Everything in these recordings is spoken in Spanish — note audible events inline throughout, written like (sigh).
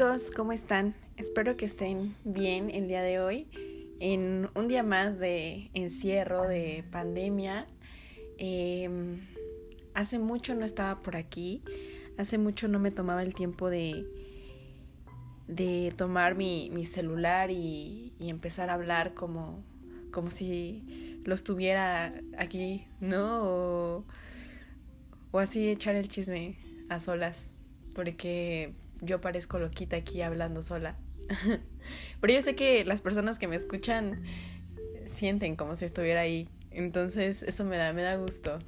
Amigos, ¿cómo están? Espero que estén bien el día de hoy. En un día más de encierro, de pandemia. Em, hace mucho no estaba por aquí. Hace mucho no me tomaba el tiempo de, de tomar mi, mi celular y, empezar a hablar como, como si lo estuviera aquí, ¿no? O así echar el chisme a solas. Porque yo parezco loquita aquí hablando sola. (laughs) Pero yo sé que las personas que me escuchan sienten como si estuviera ahí. Entonces eso me da, me da gusto.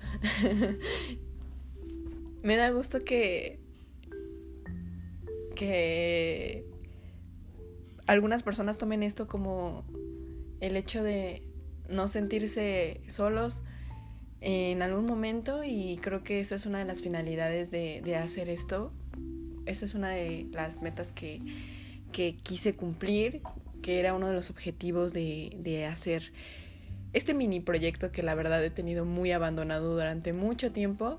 (laughs) me da gusto que. que algunas personas tomen esto como el hecho de no sentirse solos en algún momento y creo que esa es una de las finalidades de, de hacer esto esa es una de las metas que, que quise cumplir, que era uno de los objetivos de, de hacer este mini proyecto que la verdad he tenido muy abandonado durante mucho tiempo.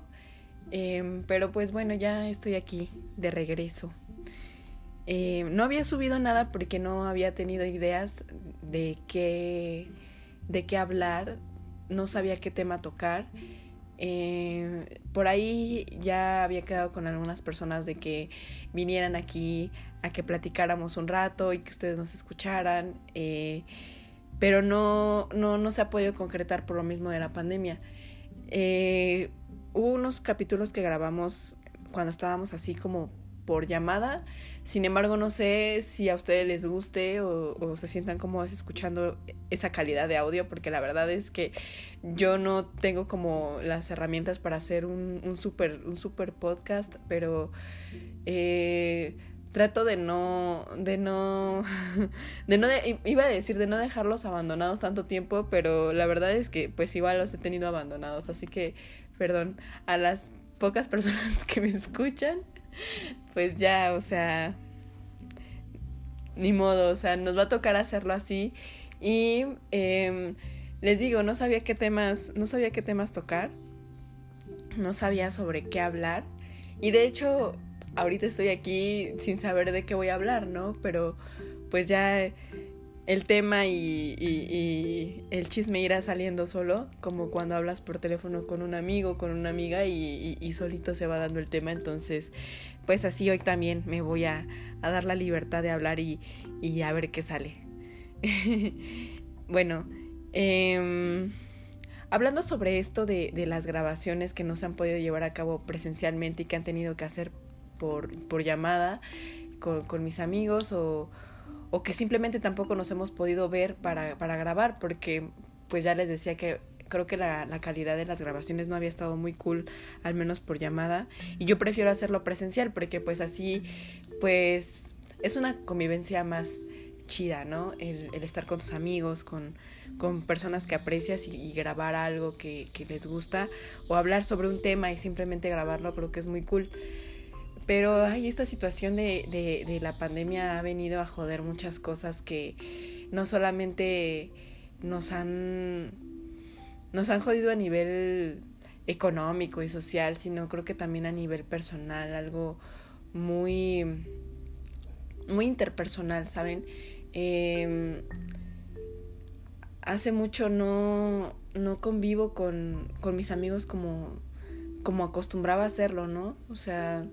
Eh, pero pues bueno, ya estoy aquí de regreso. Eh, no había subido nada porque no había tenido ideas de qué, de qué hablar, no sabía qué tema tocar. Eh, por ahí ya había quedado con algunas personas de que vinieran aquí a que platicáramos un rato y que ustedes nos escucharan, eh, pero no, no, no se ha podido concretar por lo mismo de la pandemia. Eh, hubo unos capítulos que grabamos cuando estábamos así como por llamada. Sin embargo, no sé si a ustedes les guste o, se sientan como escuchando esa calidad de audio, porque la verdad es que yo no tengo como las herramientas para hacer un, super, un podcast, pero eh, trato de no, de no, (laughs) de no, iba a decir de no dejarlos abandonados tanto tiempo, pero la verdad es que pues igual los he tenido abandonados, así que, perdón, a las pocas (laughs) personas que me escuchan, pues ya, o sea, ni modo, o sea, nos va a tocar hacerlo así. Y eh, les digo, no sabía qué temas, no sabía qué temas tocar, no sabía sobre qué hablar. Y de hecho, ahorita estoy aquí sin saber de qué voy a hablar, ¿no? Pero pues ya el tema y, y, el chisme irá saliendo solo, como cuando hablas por teléfono con un amigo, con una amiga y, solito se va dando el tema. Entonces, pues así hoy también me voy a, dar la libertad de hablar y, a ver qué sale. (laughs) bueno, eh, hablando sobre esto de, de, las grabaciones que no se han podido llevar a cabo presencialmente y que han tenido que hacer por, por llamada con, con mis amigos o o que simplemente tampoco nos hemos podido ver para, para grabar, porque pues ya les decía que creo que la, la, calidad de las grabaciones no había estado muy cool, al menos por llamada, y yo prefiero hacerlo presencial, porque pues así, pues es una convivencia más chida, ¿no? El, el estar con tus amigos, con, con personas que aprecias y, y grabar algo que, que les gusta, o hablar sobre un tema y simplemente grabarlo, creo que es muy cool. Pero ay, esta situación de, de, de, la pandemia ha venido a joder muchas cosas que no solamente nos han, nos han jodido a nivel económico y social, sino creo que también a nivel personal, algo muy, muy interpersonal, ¿saben? Eh, hace mucho no, no convivo con, con mis amigos como, como acostumbraba a hacerlo, ¿no? O sea,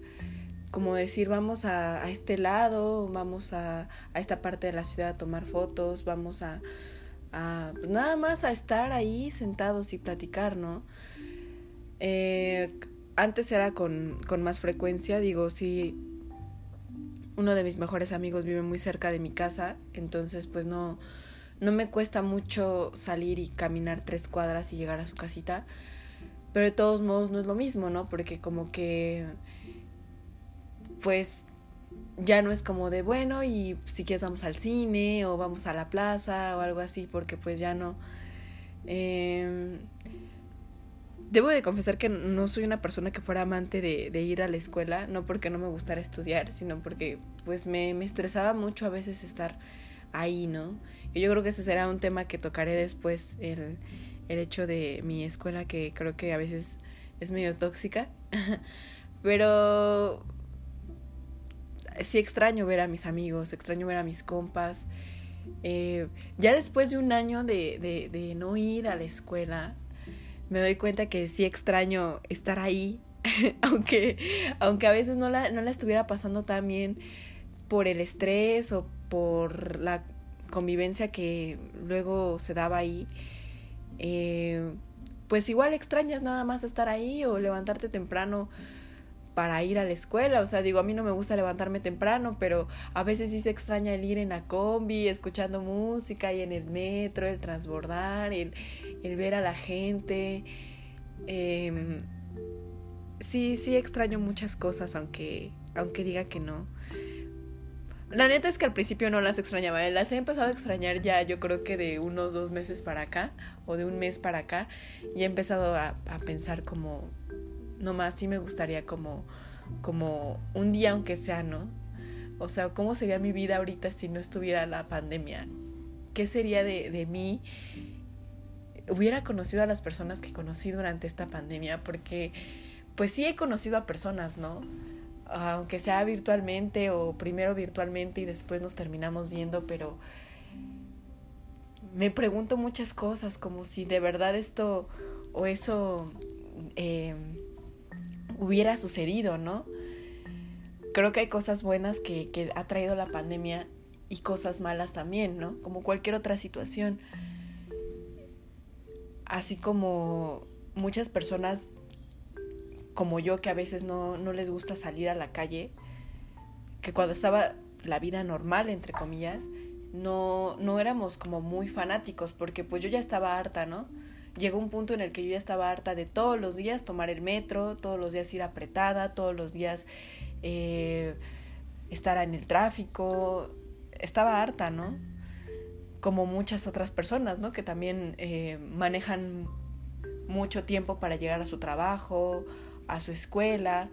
como decir vamos a, a este lado, vamos a, a, esta parte de la ciudad a tomar fotos, vamos a, a pues nada más a estar ahí sentados y platicar, ¿no? Eh, antes era con, con más frecuencia, digo, sí, uno de mis mejores amigos vive muy cerca de mi casa, entonces pues no, no me cuesta mucho salir y caminar tres cuadras y llegar a su casita, pero de todos modos no es lo mismo, ¿no? Porque como que pues ya no es como de bueno y si quieres vamos al cine o vamos a la plaza o algo así porque pues ya no. Eh, debo de confesar que no soy una persona que fuera amante de, de, ir a la escuela no porque no me gustara estudiar sino porque pues me, me estresaba mucho a veces estar ahí no y yo creo que ese será un tema que tocaré después el, el hecho de mi escuela que creo que a veces es medio tóxica. (laughs) Pero sí extraño ver a mis amigos, extraño ver a mis compas. Eh, ya después de un año de, de, no ir a la escuela, me doy cuenta que sí extraño estar ahí, (laughs) aunque, aunque a veces no la, no la estuviera pasando tan bien por el estrés o por la convivencia que luego se daba ahí. Eh, pues igual extrañas nada más estar ahí o levantarte temprano para ir a la escuela. O sea, digo, a mí no me gusta levantarme temprano, pero a veces sí se extraña el ir en la combi, escuchando música y en el metro, el transbordar, el, el ver a la gente. Em, sí, sí extraño muchas cosas, aunque, aunque diga que no. La neta es que al principio no las extrañaba, las he empezado a extrañar ya yo creo que de unos dos meses para acá o de un mes para acá y he empezado a, pensar como, no más, sí me gustaría como, como un día aunque sea, ¿no? O sea, ¿cómo sería mi vida ahorita si no estuviera la pandemia? ¿Qué sería de, de mí? Hubiera conocido a las personas que conocí durante esta pandemia porque pues sí he conocido a personas, ¿no? aunque sea virtualmente o primero virtualmente y después nos terminamos viendo, pero me pregunto muchas cosas, como si de verdad esto o eso eh, hubiera sucedido, ¿no? Creo que hay cosas buenas que, ha traído la pandemia y cosas malas también, ¿no? Como cualquier otra situación. Así como muchas personas como yo que a veces no, no les gusta salir a la calle, que cuando estaba la vida normal, entre comillas, no, no éramos como muy fanáticos, porque pues yo ya estaba harta, ¿no? Llegó un punto en el que yo ya estaba harta de todos los días tomar el metro, todos los días ir apretada, todos los días eh, estar en el tráfico. Estaba harta, ¿no? Como muchas otras personas, ¿no? Que también eh, manejan mucho tiempo para llegar a su trabajo a su escuela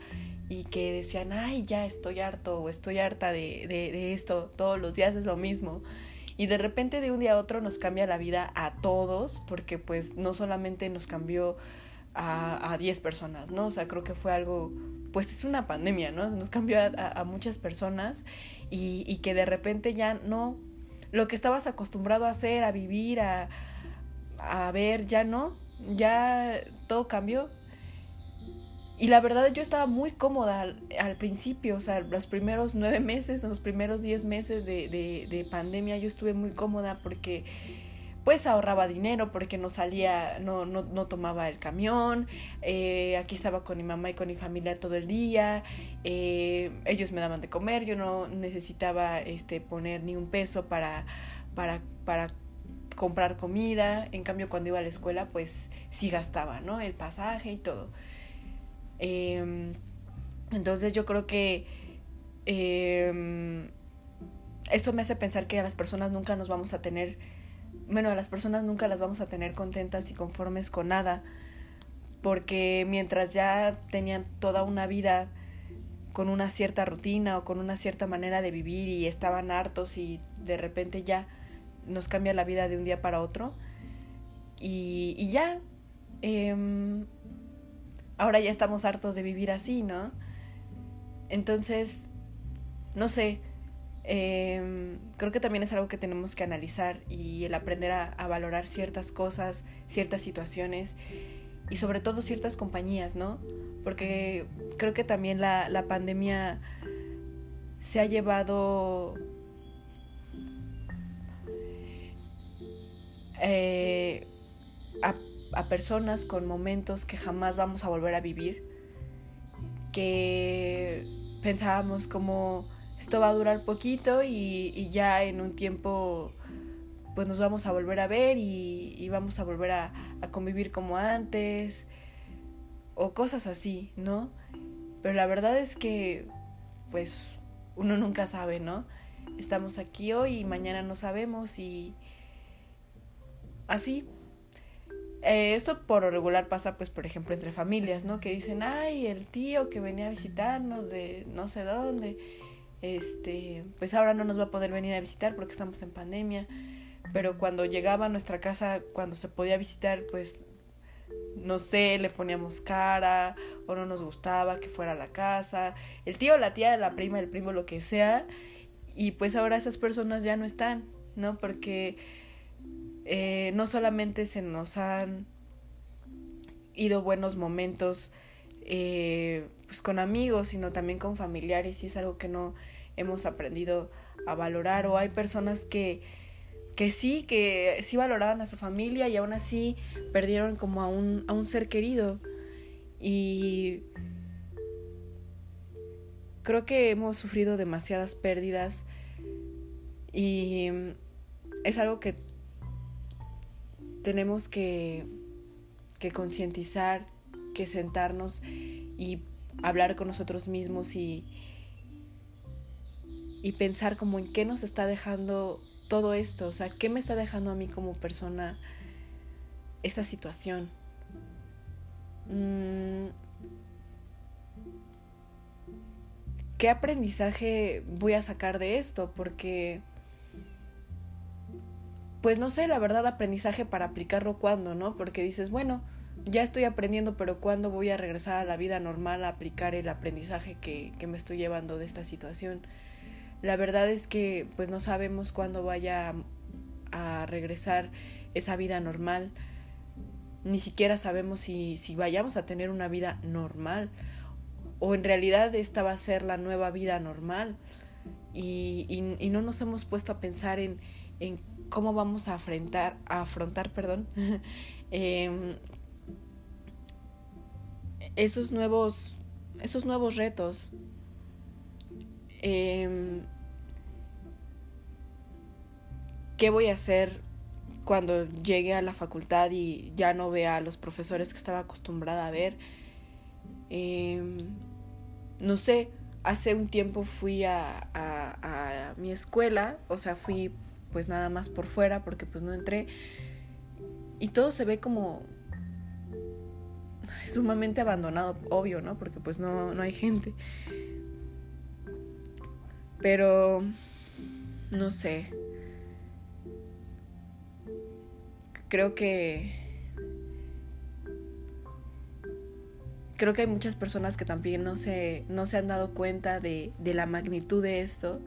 y que decían, ay, ya estoy harto o estoy harta de, de, esto, todos los días es lo mismo. Y de repente de un día a otro nos cambia la vida a todos, porque pues no solamente nos cambió a 10 personas, ¿no? O sea, creo que fue algo, pues es una pandemia, ¿no? Nos cambió a, a muchas personas y, y, que de repente ya no, lo que estabas acostumbrado a hacer, a vivir, a, a ver, ya no, ya todo cambió y la verdad yo estaba muy cómoda al, principio, o sea, los primeros nueve meses, los primeros diez meses de, de, pandemia yo estuve muy cómoda porque pues ahorraba dinero porque no salía, no, no, no tomaba el camión, eh, aquí estaba con mi mamá y con mi familia todo el día, eh, ellos me daban de comer, yo no necesitaba este, poner ni un peso para, para, para comprar comida, en cambio cuando iba a la escuela pues sí gastaba, ¿no? El pasaje y todo. Em, entonces yo creo que eh, esto me hace pensar que a las personas nunca nos vamos a tener, bueno, a las personas nunca las vamos a tener contentas y conformes con nada, porque mientras ya tenían toda una vida con una cierta rutina o con una cierta manera de vivir y estaban hartos y de repente ya nos cambia la vida de un día para otro y, ya eh, ahora ya estamos hartos de vivir así, ¿no? Entonces, no sé, em, creo que también es algo que tenemos que analizar y el aprender a, valorar ciertas cosas, ciertas situaciones y sobre todo ciertas compañías, ¿no? Porque creo que también la, pandemia se ha llevado eh, a a personas con momentos que jamás vamos a volver a vivir, que pensábamos como esto va a durar poquito y, ya en un tiempo pues nos vamos a volver a ver y, vamos a volver a, a, convivir como antes o cosas así, ¿no? Pero la verdad es que pues uno nunca sabe, ¿no? Estamos aquí hoy y mañana no sabemos y así eh, esto por lo regular pasa, pues, por ejemplo, entre familias, ¿no? Que dicen, ay, el tío que venía a visitarnos de no sé dónde, este, pues ahora no nos va a poder venir a visitar porque estamos en pandemia. Pero cuando llegaba a nuestra casa, cuando se podía visitar, pues no sé, le poníamos cara o no nos gustaba que fuera a la casa, el tío, la tía, la prima, el primo, lo que sea, y pues ahora esas personas ya no están, ¿no? Porque eh, no solamente se nos han ido buenos momentos eh, pues con amigos, sino también con familiares, y es algo que no hemos aprendido a valorar, o hay personas que que sí, que sí valoraban a su familia y aún así perdieron como a un, a un ser querido. Y creo que hemos sufrido demasiadas pérdidas y es algo que tenemos que, que concientizar, que sentarnos y hablar con nosotros mismos y, y pensar como en qué nos está dejando todo esto? O sea, ¿qué me está dejando a mí como persona esta situación? Mm, ¿Qué aprendizaje voy a sacar de esto? Porque, pues no sé, la verdad, aprendizaje para aplicarlo cuando, ¿no? Porque dices, bueno, ya estoy aprendiendo, pero ¿cuándo voy a regresar a la vida normal a aplicar el aprendizaje que, que me estoy llevando de esta situación? La verdad es que pues no sabemos cuándo vaya a regresar esa vida normal. Ni siquiera sabemos si, si vayamos a tener una vida normal. O en realidad esta va a ser la nueva vida normal. Y, y, no nos hemos puesto a pensar en, en cómo vamos a afrontar, afrontar perdón, (laughs) em, esos nuevos esos nuevos retos Em, ¿qué voy a hacer cuando llegue a la facultad y ya no vea a los profesores que estaba acostumbrada a ver? Em, no sé, hace un tiempo fui a, mi escuela, o sea, fui pues nada más por fuera porque pues no entré y todo se ve como sumamente abandonado, obvio, ¿no? Porque pues no, no hay gente. Pero, no sé. Creo que... Creo que hay muchas personas que también no se, no se han dado cuenta de, de la magnitud de esto.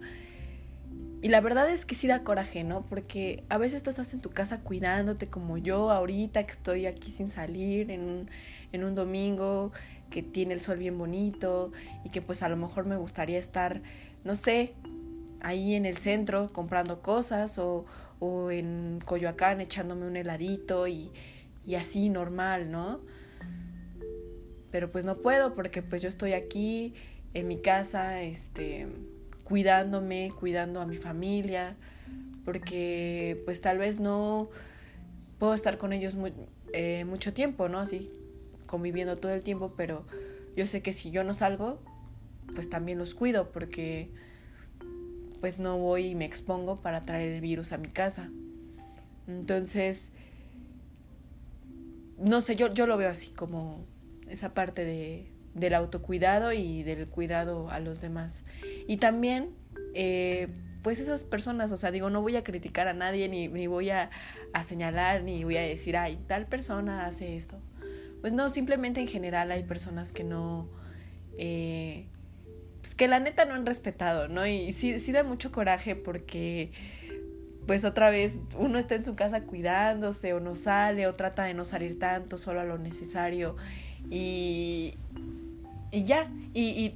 Y la verdad es que sí da coraje, ¿no? Porque a veces tú estás en tu casa cuidándote como yo ahorita que estoy aquí sin salir en un, en un domingo que tiene el sol bien bonito y que pues a lo mejor me gustaría estar no sé, ahí en el centro comprando cosas o, o en Coyoacán echándome un heladito y, y así normal, ¿no? Pero pues no puedo porque pues yo estoy aquí en mi casa, este, cuidándome, cuidando a mi familia, porque pues tal vez no puedo estar con ellos eh, mucho tiempo, ¿no? Así conviviendo todo el tiempo, pero yo sé que si yo no salgo, pues también los cuido porque pues no voy y me expongo para traer el virus a mi casa. Entonces, no sé, yo, yo lo veo así como esa parte de, del autocuidado y del cuidado a los demás. Y también, eh, pues esas personas, o sea, digo, no voy a criticar a nadie, ni, ni voy a, a, señalar, ni voy a decir, ay, tal persona hace esto. Pues no, simplemente en general hay personas que no... Eh, pues que la neta no han respetado, ¿no? Y sí, sí da mucho coraje porque pues otra vez uno está en su casa cuidándose o no sale o trata de no salir tanto, solo a lo necesario y, y ya, y, y,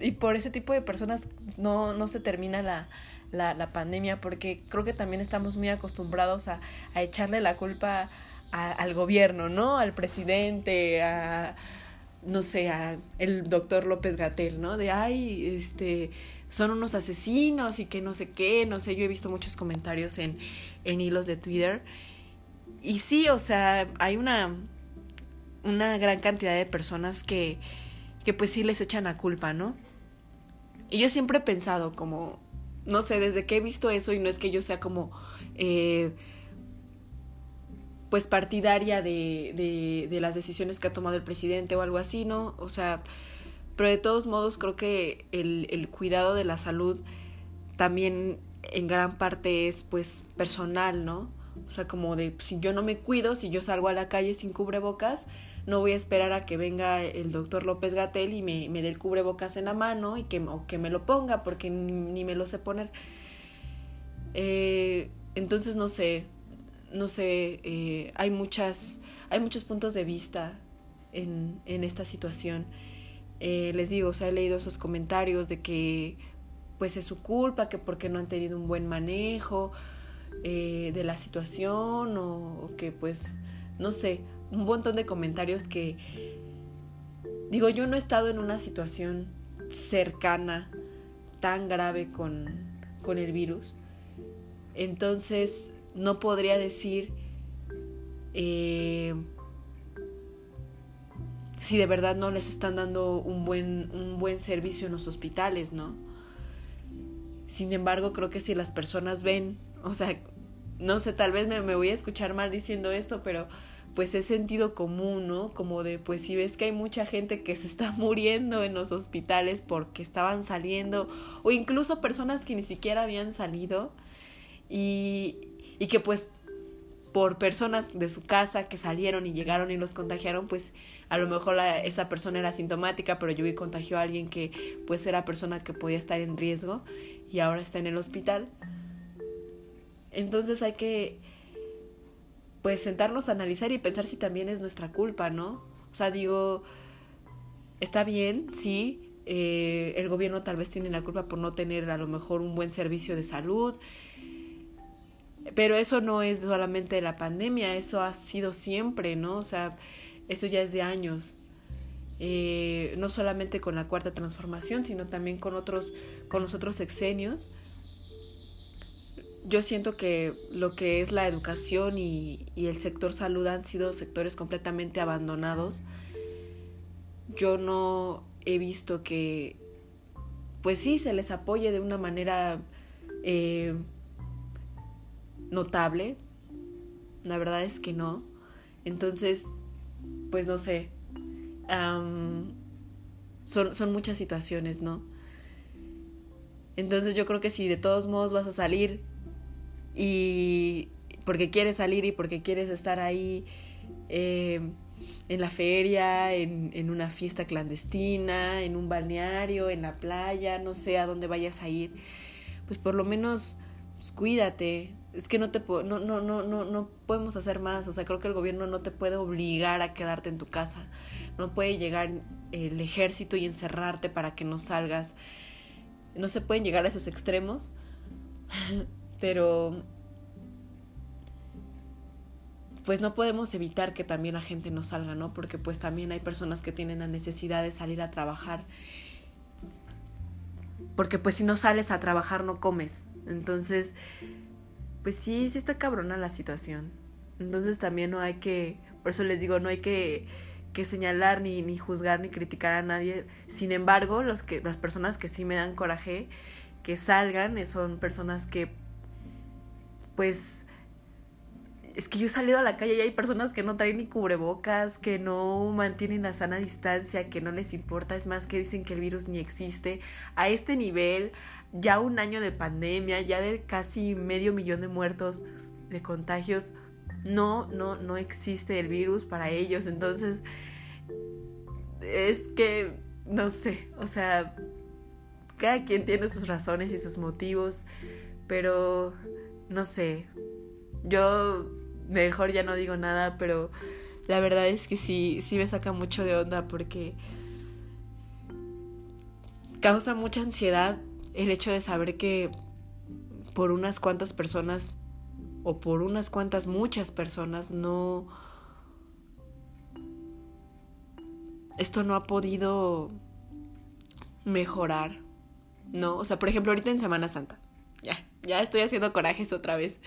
y por ese tipo de personas no, no se termina la, la, la, pandemia porque creo que también estamos muy acostumbrados a, a echarle la culpa a, al gobierno, ¿no? Al presidente, a no sé, el doctor López Gatel, ¿no? De, ay, este, son unos asesinos y que no sé qué, no sé, yo he visto muchos comentarios en, en hilos de Twitter. Y sí, o sea, hay una, una gran cantidad de personas que, que pues sí les echan la culpa, ¿no? Y yo siempre he pensado como, no sé, desde que he visto eso y no es que yo sea como... Eh, pues partidaria de, de, de, las decisiones que ha tomado el presidente o algo así, ¿no? O sea, pero de todos modos creo que el, el cuidado de la salud también en gran parte es pues personal, ¿no? O sea, como de si yo no me cuido, si yo salgo a la calle sin cubrebocas, no voy a esperar a que venga el doctor López Gatel y me, me dé el cubrebocas en la mano y que, o que me lo ponga porque ni, me lo sé poner. Eh, entonces, no sé, no sé, eh, hay, muchas, hay muchos puntos de vista en, en esta situación. Eh, les digo, o sea, he leído esos comentarios de que pues es su culpa, que porque no han tenido un buen manejo eh, de la situación o, que pues, no sé, un montón de comentarios que digo, yo no he estado en una situación cercana tan grave con, con el virus, entonces no podría decir eh, si de verdad no les están dando un buen, un buen servicio en los hospitales, ¿no? Sin embargo, creo que si las personas ven, o sea, no sé, tal vez me, me voy a escuchar mal diciendo esto, pero pues es sentido común, ¿no? Como de, pues si ves que hay mucha gente que se está (laughs) muriendo en los hospitales porque estaban saliendo, o incluso personas que ni siquiera habían salido, y, y que pues por personas de su casa que salieron y llegaron y los contagiaron, pues a lo mejor esa persona era asintomática, pero yo vi contagió a alguien que pues era persona que podía estar en riesgo y ahora está en el hospital. Entonces hay que pues sentarnos a analizar y pensar si también es nuestra culpa, ¿no? O sea, digo, está bien, sí, eh, el gobierno tal vez tiene la culpa por no tener a lo mejor un buen servicio de salud, pero eso no es solamente la pandemia, eso ha sido siempre, ¿no? O sea, eso ya es de años. Eh, no solamente con la cuarta transformación, sino también con otros, con los otros sexenios. Yo siento que lo que es la educación y, el sector salud han sido sectores completamente abandonados. Yo no he visto que, pues sí, se les apoye de una manera eh, notable. La verdad es que no. Entonces, pues no sé. son muchas situaciones, ¿no? Entonces yo creo que si de todos modos vas a salir y porque quieres salir y porque quieres estar ahí eh, en la feria, en, una fiesta clandestina, en un balneario, en la playa, no sé a dónde vayas a ir, pues por lo menos pues, cuídate, es que no te no, no, no, no, no podemos hacer más. O sea, creo que el gobierno no te puede obligar a quedarte en tu casa. No puede llegar el ejército y encerrarte para que no salgas. No se pueden llegar a esos extremos. (laughs) Pero pues no podemos evitar que también la gente no salga, ¿no? Porque pues también hay personas que tienen la necesidad de salir a trabajar. Porque pues si no sales a trabajar no comes. Entonces, pues sí, sí está cabrona la situación. Entonces también no hay que, por eso les digo, no hay que, que señalar ni, ni juzgar ni criticar a nadie. Sin embargo, los que, las personas que sí me dan coraje, que salgan, eh, son personas que, pues, es que yo he salido a la calle y hay personas que no traen ni cubrebocas, que no mantienen la sana distancia, que no les importa, es más que dicen que el virus ni existe. A este nivel, ya un año de pandemia, ya de casi medio millón de muertos de contagios, no, no, no existe el virus para ellos. Entonces, es que, no sé, o sea, cada quien tiene sus razones y sus motivos, pero, no sé, yo mejor ya no digo nada, pero la verdad es que sí, sí me saca mucho de onda porque causa mucha ansiedad el hecho de saber que por unas cuantas personas o por unas cuantas muchas personas no esto no ha podido mejorar, ¿no? O sea, por ejemplo, ahorita en Semana Santa, ya, ya estoy haciendo corajes otra vez.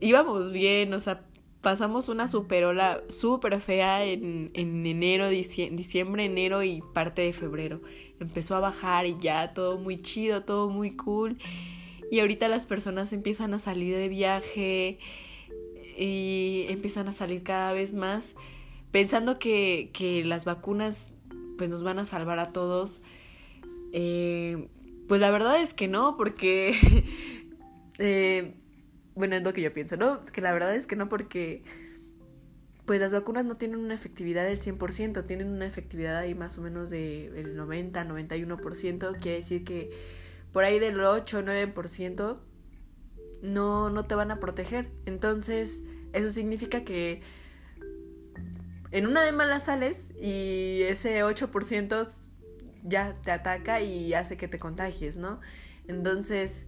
Íbamos bien, o sea, pasamos una super ola súper fea en, en enero, diciembre, enero y parte de febrero empezó a bajar y ya todo muy chido, todo muy cool. Y ahorita las personas empiezan a salir de viaje y empiezan a salir cada vez más pensando que, que las vacunas pues nos van a salvar a todos. Eh, pues la verdad es que no, porque (laughs) eh, bueno, es lo que yo pienso, ¿no? Que la verdad es que no porque pues las vacunas no tienen una efectividad del 100%, tienen una efectividad ahí más o menos del 90, 91%, quiere decir que por ahí del 8 o 9% no, no te van a proteger. Entonces, eso significa que en una de malas sales y ese 8% ya te ataca y hace que te contagies, ¿no? Entonces,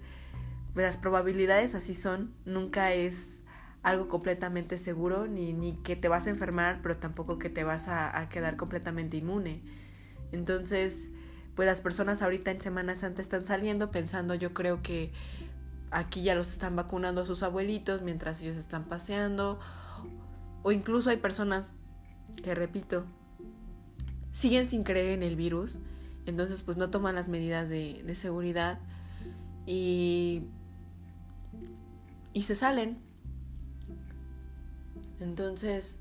las probabilidades así son, nunca es algo completamente seguro, ni, ni que te vas a enfermar, pero tampoco que te vas a, a quedar completamente inmune. Entonces, pues las personas ahorita en Semana Santa están saliendo pensando, yo creo que aquí ya los están vacunando a sus abuelitos mientras ellos están paseando, o incluso hay personas que, repito, siguen sin creer en el virus, entonces pues no toman las medidas de, de seguridad y, y se salen. Entonces,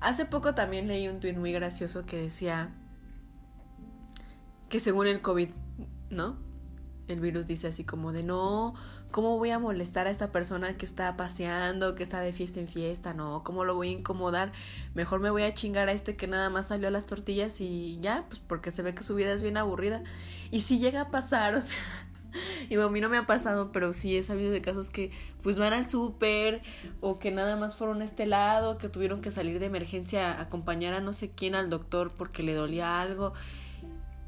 hace poco también leí un tweet muy gracioso que decía que según el COVID, ¿no? El virus dice así como de no, ¿cómo voy a molestar a esta persona que está paseando, que está de fiesta en fiesta? No, ¿cómo lo voy a incomodar? Mejor me voy a chingar a este que nada más salió a las tortillas y ya, pues porque se ve que su vida es bien aburrida. Y si llega a pasar, (laughs) o sea, y a mí no me ha pasado, pero sí he sabido de casos que pues van al súper o que nada más fueron a este lado, que tuvieron que salir de emergencia a acompañar a no sé quién al doctor porque le dolía algo.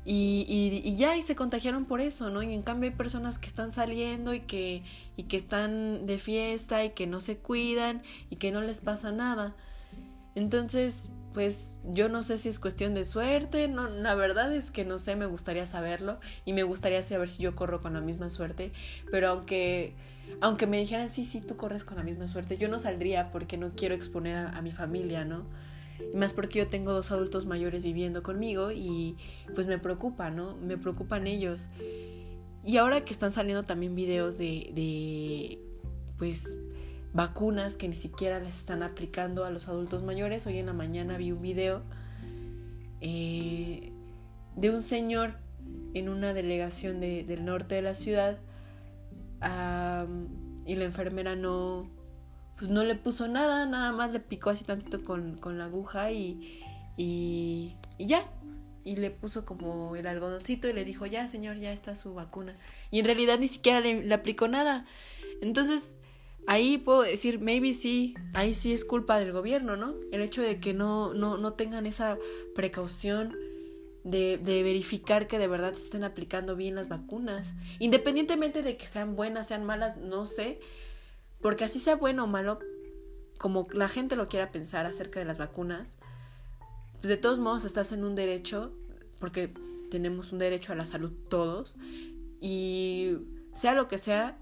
Y, ya, y se contagiaron por eso, ¿no? Y en cambio hay personas que están saliendo y que, y que están de fiesta y que no se cuidan y que no les pasa nada. Entonces, pues yo no sé si es cuestión de suerte, no, la verdad es que no sé, me gustaría saberlo y me gustaría saber si yo corro con la misma suerte, pero aunque, aunque me dijeran sí, sí, tú corres con la misma suerte, yo no saldría porque no quiero exponer a mi familia, ¿no? Más porque yo tengo dos adultos mayores viviendo conmigo y pues me preocupa, ¿no? Me preocupan ellos. Y ahora que están saliendo también videos de, de pues vacunas que ni siquiera les están aplicando a los adultos mayores. Hoy en la mañana vi un video eh, de un señor en una delegación de, del norte de la ciudad y la enfermera no, pues no le puso nada, nada más le picó así tantito con, con la aguja y, y, y, ya. Y le puso como el algodoncito y le dijo, ya señor, ya está su vacuna. Y en realidad ni siquiera le, aplicó nada. Entonces, ahí puedo decir, maybe sí, ahí sí es culpa del gobierno, ¿no? El hecho de que no, no, no tengan esa precaución de, de, verificar que de verdad se estén aplicando bien las vacunas. Independientemente de que sean buenas, sean malas, no sé, porque así sea bueno o malo, como la gente lo quiera pensar acerca de las vacunas, pues de todos modos estás en un derecho, porque tenemos un derecho a la salud todos, y sea lo que sea,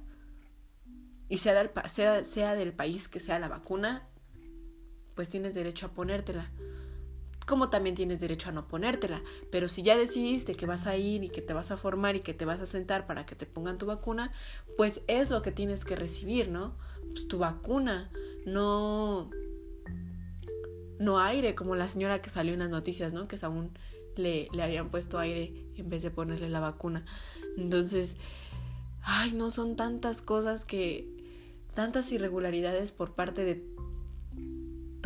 y sea del, sea, sea del país que sea la vacuna, pues tienes derecho a ponértela. Como también tienes derecho a no ponértela. Pero si ya decidiste que vas a ir y que te vas a formar y que te vas a sentar para que te pongan tu vacuna, pues es lo que tienes que recibir, ¿no? Pues tu vacuna, no no aire, como la señora que salió en las noticias, ¿no? Que aún le, le habían puesto aire en vez de ponerle la vacuna. Entonces, ay, no son tantas cosas que, tantas irregularidades por parte de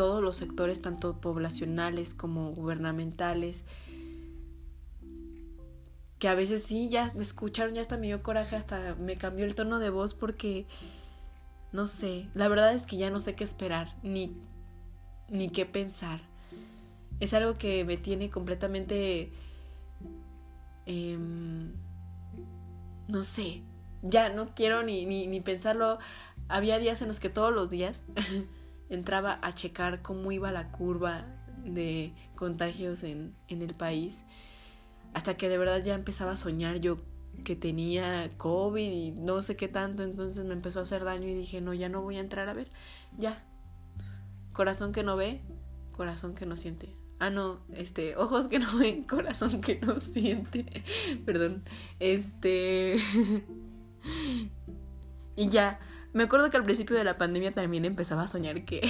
todos los sectores, tanto poblacionales como gubernamentales, que a veces sí, ya me escucharon, ya hasta me dio coraje, hasta me cambió el tono de voz porque, no sé, la verdad es que ya no sé qué esperar, ni, ni qué pensar. Es algo que me tiene completamente... Eh, no sé, ya no quiero ni, ni, ni pensarlo había días en los que todos los días (laughs) entraba a checar cómo iba la curva de contagios en, en el país, hasta que de verdad ya empezaba a soñar yo que tenía COVID y no sé qué tanto, entonces me empezó a hacer daño y dije, no, ya no voy a entrar a ver, ya. Corazón que no ve, corazón que no siente. Ah, no, este, ojos que no (laughs) ven, corazón que no siente. (laughs) Perdón. Este. (laughs) y ya, me acuerdo que al principio de la pandemia también empezaba a soñar que...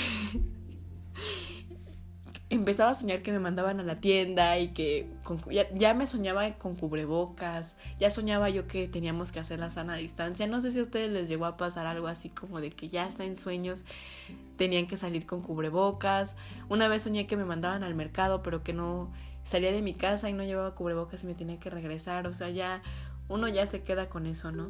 empezaba a soñar que me mandaban a la tienda y que ya, me soñaba con cubrebocas, ya soñaba yo que teníamos que hacer la sana distancia. No sé si a ustedes les llegó a pasar algo así como de que ya está en sueños tenían que salir con cubrebocas. Una vez soñé que me mandaban al mercado, pero que no salía de mi casa y no llevaba cubrebocas y me tenía que regresar. O sea, ya uno ya se queda con eso, ¿no?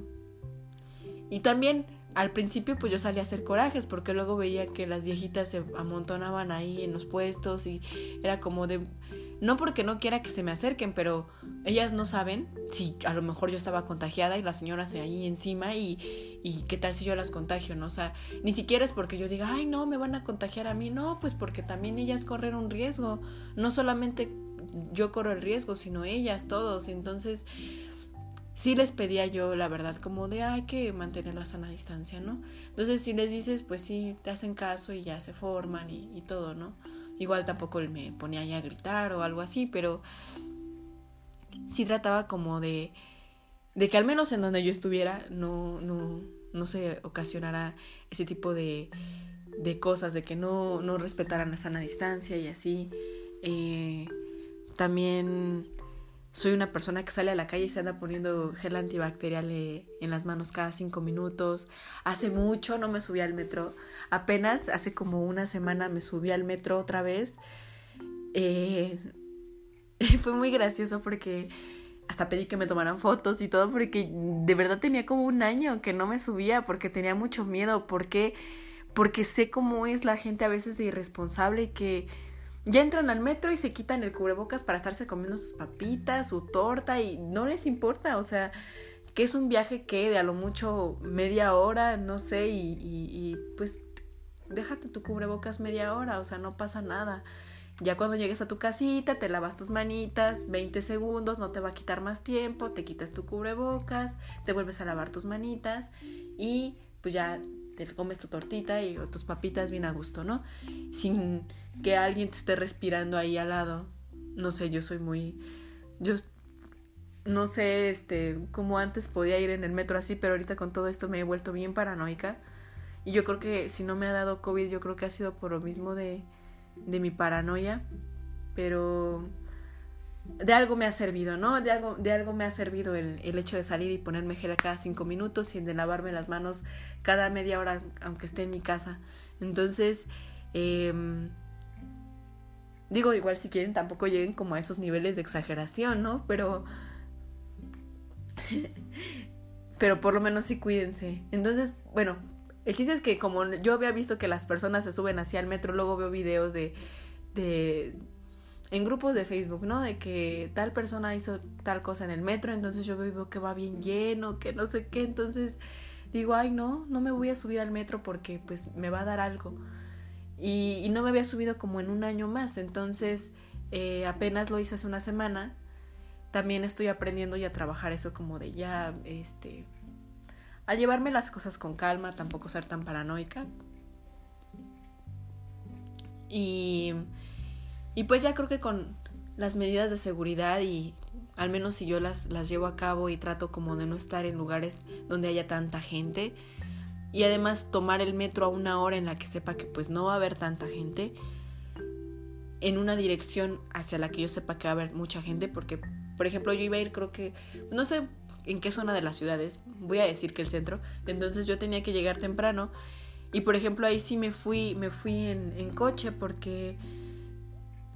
Y también al principio pues yo salía a hacer corajes porque luego veía que las viejitas se amontonaban ahí en los puestos y era como de no porque no quiera que se me acerquen, pero ellas no saben si a lo mejor yo estaba contagiada y la señora se ahí encima y, y qué tal si yo las contagio, ¿no? O sea, ni siquiera es porque yo diga, ay, no, me van a contagiar a mí, no, pues porque también ellas corren un riesgo, no solamente yo corro el riesgo, sino ellas, todos, entonces sí les pedía yo, la verdad, como de hay que mantener la sana distancia, ¿no? Entonces, si les dices, pues sí, te hacen caso y ya se forman y, todo, ¿no? Igual tampoco me ponía ya a gritar o algo así, pero sí trataba como de, de que al menos en donde yo estuviera no, no, no se ocasionara ese tipo de, de cosas, de que no, no respetaran la sana distancia y así. Eh, también soy una persona que sale a la calle y se anda poniendo gel antibacterial eh, en las manos cada cinco minutos. Hace mucho no me subí al metro. Apenas hace como una semana me subí al metro otra vez. Eh, (laughs) fue muy gracioso porque hasta pedí que me tomaran fotos y todo porque de verdad tenía como un año que no me subía porque tenía mucho miedo. Porque, porque sé cómo es la gente a veces irresponsable y que ya entran al metro y se quitan el cubrebocas para estarse comiendo sus papitas, su torta y no les importa, o sea, que es un viaje que de a lo mucho media hora, no sé, y, y, pues déjate tu cubrebocas media hora, o sea, no pasa nada. Ya cuando llegues a tu casita, te lavas tus manitas, 20 segundos, no te va a quitar más tiempo, te quitas tu cubrebocas, te vuelves a lavar tus manitas y pues ya te comes tu tortita y o tus papitas bien a gusto, ¿no? Sin que alguien te esté respirando ahí al lado. No sé, yo soy muy yo no sé este cómo antes podía ir en el metro así, pero ahorita con todo esto me he vuelto bien paranoica. Y yo creo que si no me ha dado COVID, yo creo que ha sido por lo mismo de de mi paranoia, pero de algo me ha servido, ¿no? De algo, de algo me ha servido el, el hecho de salir y ponerme gel cada cinco minutos y de lavarme las manos cada media hora, aunque esté en mi casa. Entonces, em, digo, igual si quieren tampoco lleguen como a esos niveles de exageración, ¿no? Pero... (laughs) pero por lo menos sí cuídense. Entonces, bueno, el chiste es que como yo había visto que las personas se suben hacia el metro, luego veo videos de, de en grupos de Facebook, ¿no? De que tal persona hizo tal cosa en el metro, entonces yo veo que va bien lleno, que no sé qué, entonces digo, ay, no, no me voy a subir al metro porque pues me va a dar algo. Y, no me había subido como en un año más, entonces eh, apenas lo hice hace una semana. También estoy aprendiendo y a trabajar eso como de ya, este, a llevarme las cosas con calma, tampoco ser tan paranoica. Y y pues ya creo que con las medidas de seguridad y al menos si yo las, las llevo a cabo y trato como de no estar en lugares donde haya tanta gente y además tomar el metro a una hora en la que sepa que pues no va a haber tanta gente en una dirección hacia la que yo sepa que va a haber mucha gente porque por ejemplo yo iba a ir creo que no sé en qué zona de las ciudades voy a decir que el centro entonces yo tenía que llegar temprano y por ejemplo ahí sí me fui me fui en, coche porque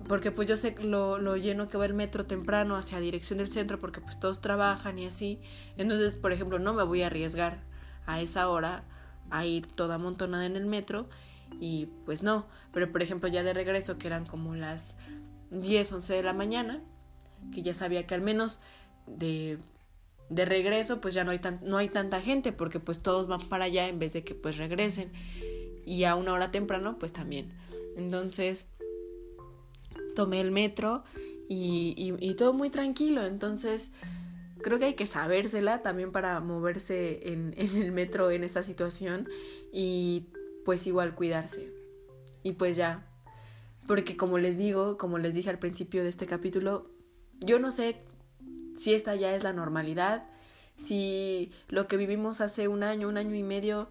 porque pues yo sé lo, lo lleno que va el metro temprano hacia dirección del centro porque pues todos trabajan y así. Entonces, por ejemplo, no me voy a arriesgar a esa hora a ir toda amontonada en el metro y pues no. Pero por ejemplo, ya de regreso que eran como las 10, 11 de la mañana, que ya sabía que al menos de, de regreso pues ya no hay, tan, no hay tanta gente porque pues todos van para allá en vez de que pues regresen. Y a una hora temprano pues también. Entonces tomé el metro y, todo muy tranquilo. Entonces, creo que hay que sabérsela también para moverse en, (laughs) en, el metro en esa situación y pues igual cuidarse. Y pues ya, porque como les digo, como les dije al principio de este capítulo, yo no sé si esta ya es la normalidad, si lo que vivimos hace un año, un año y medio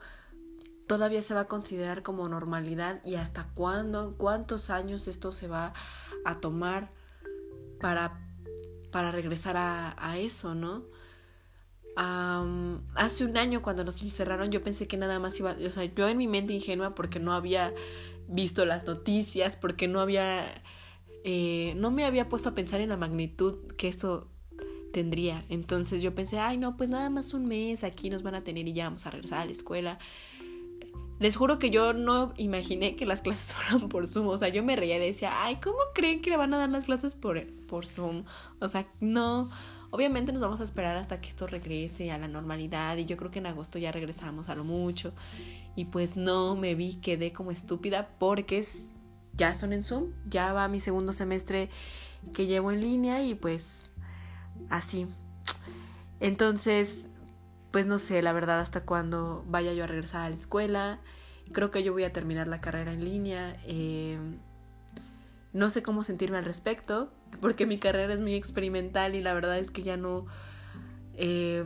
todavía se va a considerar como normalidad y hasta cuándo, cuántos años esto se va a tomar para, para regresar a, eso, ¿no? hace un año cuando nos encerraron yo pensé que nada más iba, o sea, yo en mi mente ingenua porque no había visto las noticias, porque no había, eh, no me había puesto a pensar en la magnitud que esto tendría. Entonces yo pensé, ay no, pues nada más un mes aquí nos van a tener y ya vamos a regresar a la escuela. Les juro que yo no imaginé que las clases (laughs) fueran por Zoom. O sea, yo me reía y decía, ay, ¿cómo creen que le van a dar las clases por, por Zoom? O sea, no. Obviamente nos vamos a esperar hasta que esto regrese a la normalidad y yo creo que en agosto ya regresamos a lo mucho. Y pues no, me vi, quedé como estúpida porque ya son en Zoom, ya va mi segundo semestre que llevo en línea y pues así. Entonces, pues no sé, la verdad, hasta cuándo vaya yo a regresar a la escuela. Creo que yo voy a terminar la carrera en línea. Eh, no sé cómo sentirme al respecto, porque mi carrera es muy experimental y la verdad es que ya no... Eh,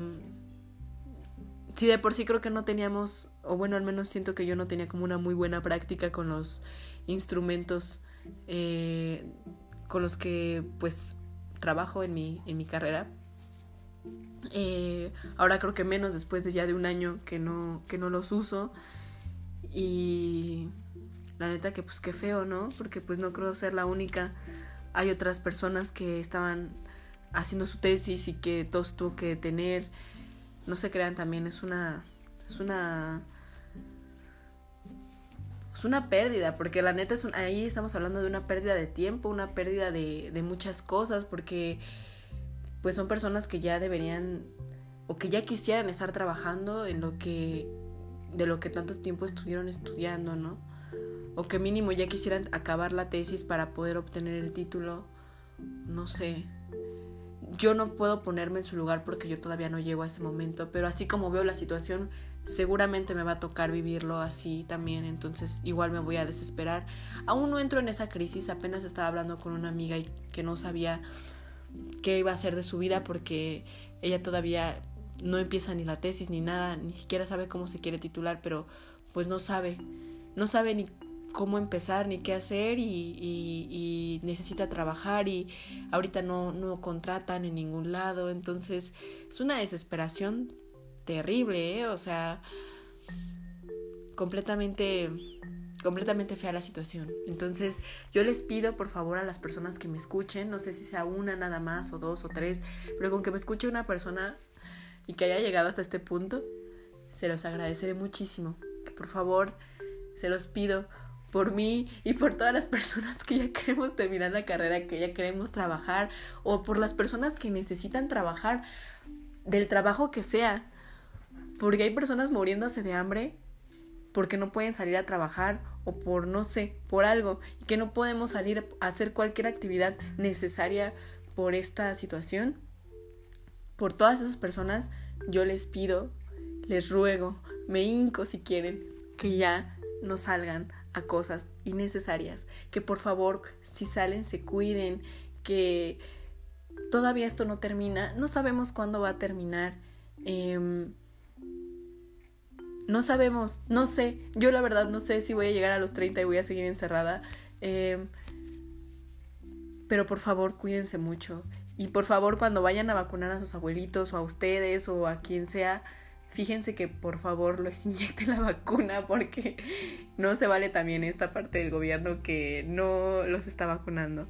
si de por sí creo que no teníamos, o bueno, al menos siento que yo no tenía como una muy buena práctica con los instrumentos eh, con los que pues trabajo en mi, en mi carrera. Eh, ahora creo que menos después de ya de un año que no, que no los uso. Y la neta que pues qué feo, ¿no? Porque pues no creo ser la única. Hay otras personas que estaban haciendo su tesis y que todos tuvo que tener. No se crean también, es una. Es una. Es una pérdida, porque la neta es ahí estamos hablando de una pérdida de tiempo, una pérdida de, de muchas cosas, porque pues son personas que ya deberían o que ya quisieran estar trabajando en lo que de lo que tanto tiempo estuvieron estudiando, ¿no? O que mínimo ya quisieran acabar la tesis para poder obtener el título. No sé. Yo no puedo ponerme en su lugar porque yo todavía no llego a ese momento, pero así como veo la situación, seguramente me va a tocar vivirlo así también, entonces igual me voy a desesperar. Aún no entro en esa crisis, apenas estaba hablando con una amiga y que no sabía qué iba a hacer de su vida porque ella todavía no empieza ni la tesis ni nada, ni siquiera sabe cómo se quiere titular, pero pues no sabe, no sabe ni cómo empezar ni qué hacer y, necesita trabajar y ahorita no, no contratan en ningún lado, entonces es una desesperación terrible, ¿eh? o sea, completamente completamente fea la situación. Entonces, yo les pido por favor a las personas que me escuchen, no sé si sea una nada más o dos o tres, pero con que me escuche una persona y que haya llegado hasta este punto, se los agradeceré muchísimo. Que por favor, se los pido por mí y por todas las personas que ya queremos terminar la carrera, que ya queremos trabajar, o por las personas que necesitan trabajar del trabajo que sea. Porque hay personas muriéndose de hambre porque no pueden salir a trabajar o por no sé, por algo, y que no podemos salir a hacer cualquier actividad necesaria por esta situación, por todas esas personas, yo les pido, les ruego, me hinco si quieren, que ya no salgan a cosas innecesarias, que por favor, si salen, se cuiden, que todavía esto no termina, no sabemos cuándo va a terminar. Eh, no sabemos, no sé, yo la verdad no sé si voy a llegar a los 30 y voy a seguir encerrada. Eh, pero por favor, cuídense mucho. Y por favor, cuando vayan a vacunar a sus abuelitos o a ustedes o a quien sea, fíjense que por favor les (laughs) inyecten la vacuna porque no se vale también esta parte del gobierno que no los está vacunando.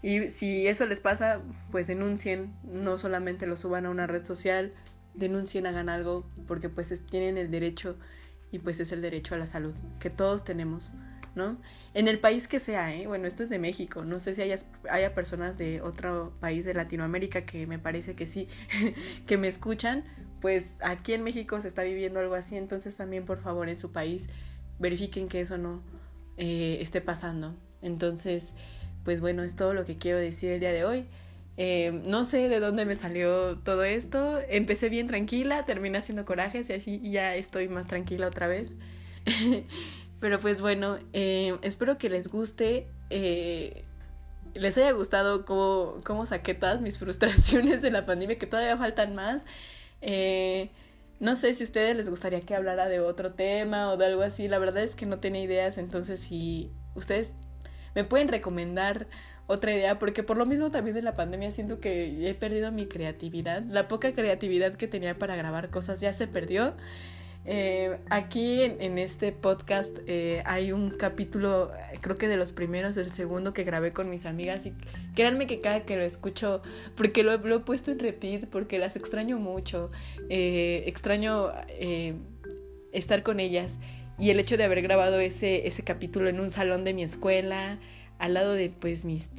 Y si eso les pasa, pues denuncien, no solamente lo suban a una red social, denuncien, hagan algo, porque pues tienen el derecho y pues es el derecho a la salud que todos tenemos, ¿no? En el país que sea, ¿eh? Bueno, esto es de México, no sé si haya, haya personas de otro país de Latinoamérica que me parece que sí, (laughs) que me escuchan, pues aquí en México se está viviendo algo así, entonces también por favor en su país verifiquen que eso no eh, esté pasando. Entonces, pues bueno, es todo lo que quiero decir el día de hoy. Eh, no sé de dónde me salió todo esto. Empecé bien tranquila, terminé haciendo corajes y así ya estoy más tranquila otra vez. (laughs) Pero pues bueno, eh, espero que les guste. Eh, les haya gustado cómo, cómo, saqué todas mis (laughs) frustraciones de la pandemia, que todavía faltan más. No sé si a ustedes les gustaría que hablara de otro tema o de algo así. La verdad es que no tenía ideas, entonces si ustedes me pueden recomendar otra idea, porque por lo mismo también de la pandemia siento que he perdido mi creatividad. La poca creatividad que tenía para grabar cosas ya se perdió. Eh, aquí en, este podcast eh, hay un capítulo, creo que de los primeros, el segundo que grabé con mis amigas y créanme que cada que lo escucho, porque lo, he puesto en repeat, porque las extraño mucho, eh, extraño estar con ellas y el hecho de haber grabado ese, ese capítulo en un salón de mi escuela, al lado de pues mis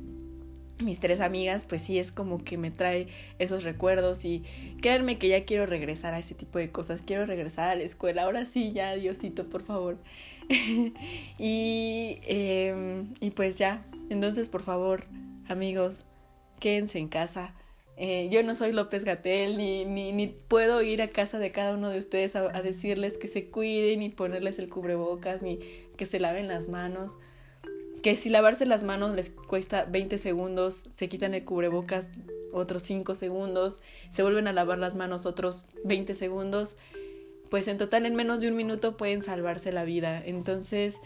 mis tres amigas, pues sí es como que me trae esos recuerdos y créanme que ya quiero regresar a ese tipo de cosas, quiero regresar a la escuela, ahora sí, ya, Diosito, por favor. (laughs) y, em, y pues ya, entonces por favor, amigos, quédense en casa. Eh, yo no soy López Gatel, ni, ni, puedo ir a casa de cada uno de ustedes a, a decirles que se cuiden, ni ponerles el cubrebocas, ni que se laven las manos que si lavarse las manos les cuesta 20 segundos, se quitan el cubrebocas otros 5 segundos, se vuelven a lavar las manos otros 20 segundos, pues en total en menos de un minuto pueden salvarse la vida. Entonces,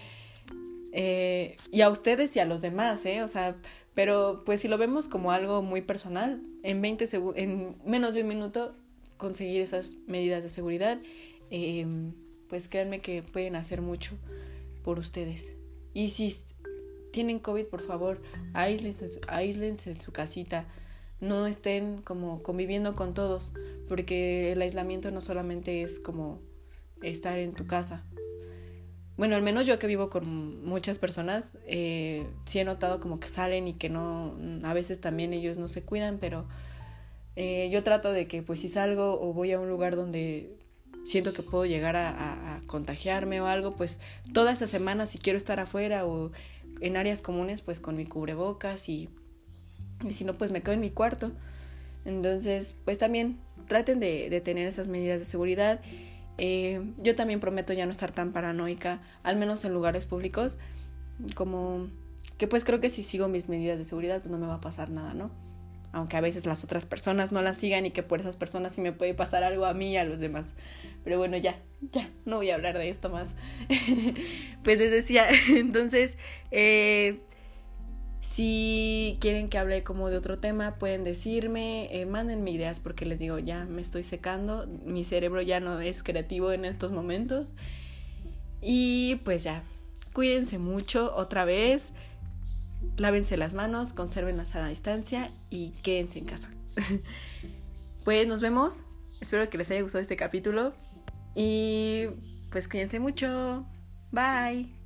eh, y a ustedes y a los demás, ¿eh? O sea, pero pues si lo vemos como algo muy personal, en, 20 en menos de un minuto conseguir esas medidas de seguridad, eh, pues créanme que pueden hacer mucho por ustedes. Y si tienen COVID, por favor, aíslense, en su casita. No estén como conviviendo con todos, porque el aislamiento no solamente es como estar en tu casa. Bueno, al menos yo que vivo con muchas personas, eh, sí he notado como que salen y que no, a veces también ellos no se cuidan, pero eh, yo trato de que pues si salgo o voy a un lugar donde siento que puedo llegar a, a contagiarme o algo, pues toda esa semana si quiero estar afuera o en áreas comunes pues con mi cubrebocas y, y si no pues me quedo en mi cuarto. Entonces pues también traten de, de tener esas medidas de seguridad. Eh, yo también prometo ya no estar tan paranoica, al menos en lugares públicos, como que pues creo que si sigo mis medidas de seguridad pues no me va a pasar nada, ¿no? Aunque a veces las otras personas no las sigan y que por esas personas sí me puede pasar algo a mí y a los demás. Pero bueno, ya, ya, no voy a hablar de esto más. (laughs) pues les decía, (laughs) entonces, eh, si quieren que hable como de otro tema, pueden decirme, eh, mándenme ideas porque les digo, ya me estoy secando, mi cerebro ya no es creativo en estos momentos. Y pues ya, cuídense mucho otra vez, lávense las manos, conserven la distancia y quédense en casa. (laughs) pues nos vemos, espero que les haya gustado este capítulo. Y pues cuídense mucho. Bye.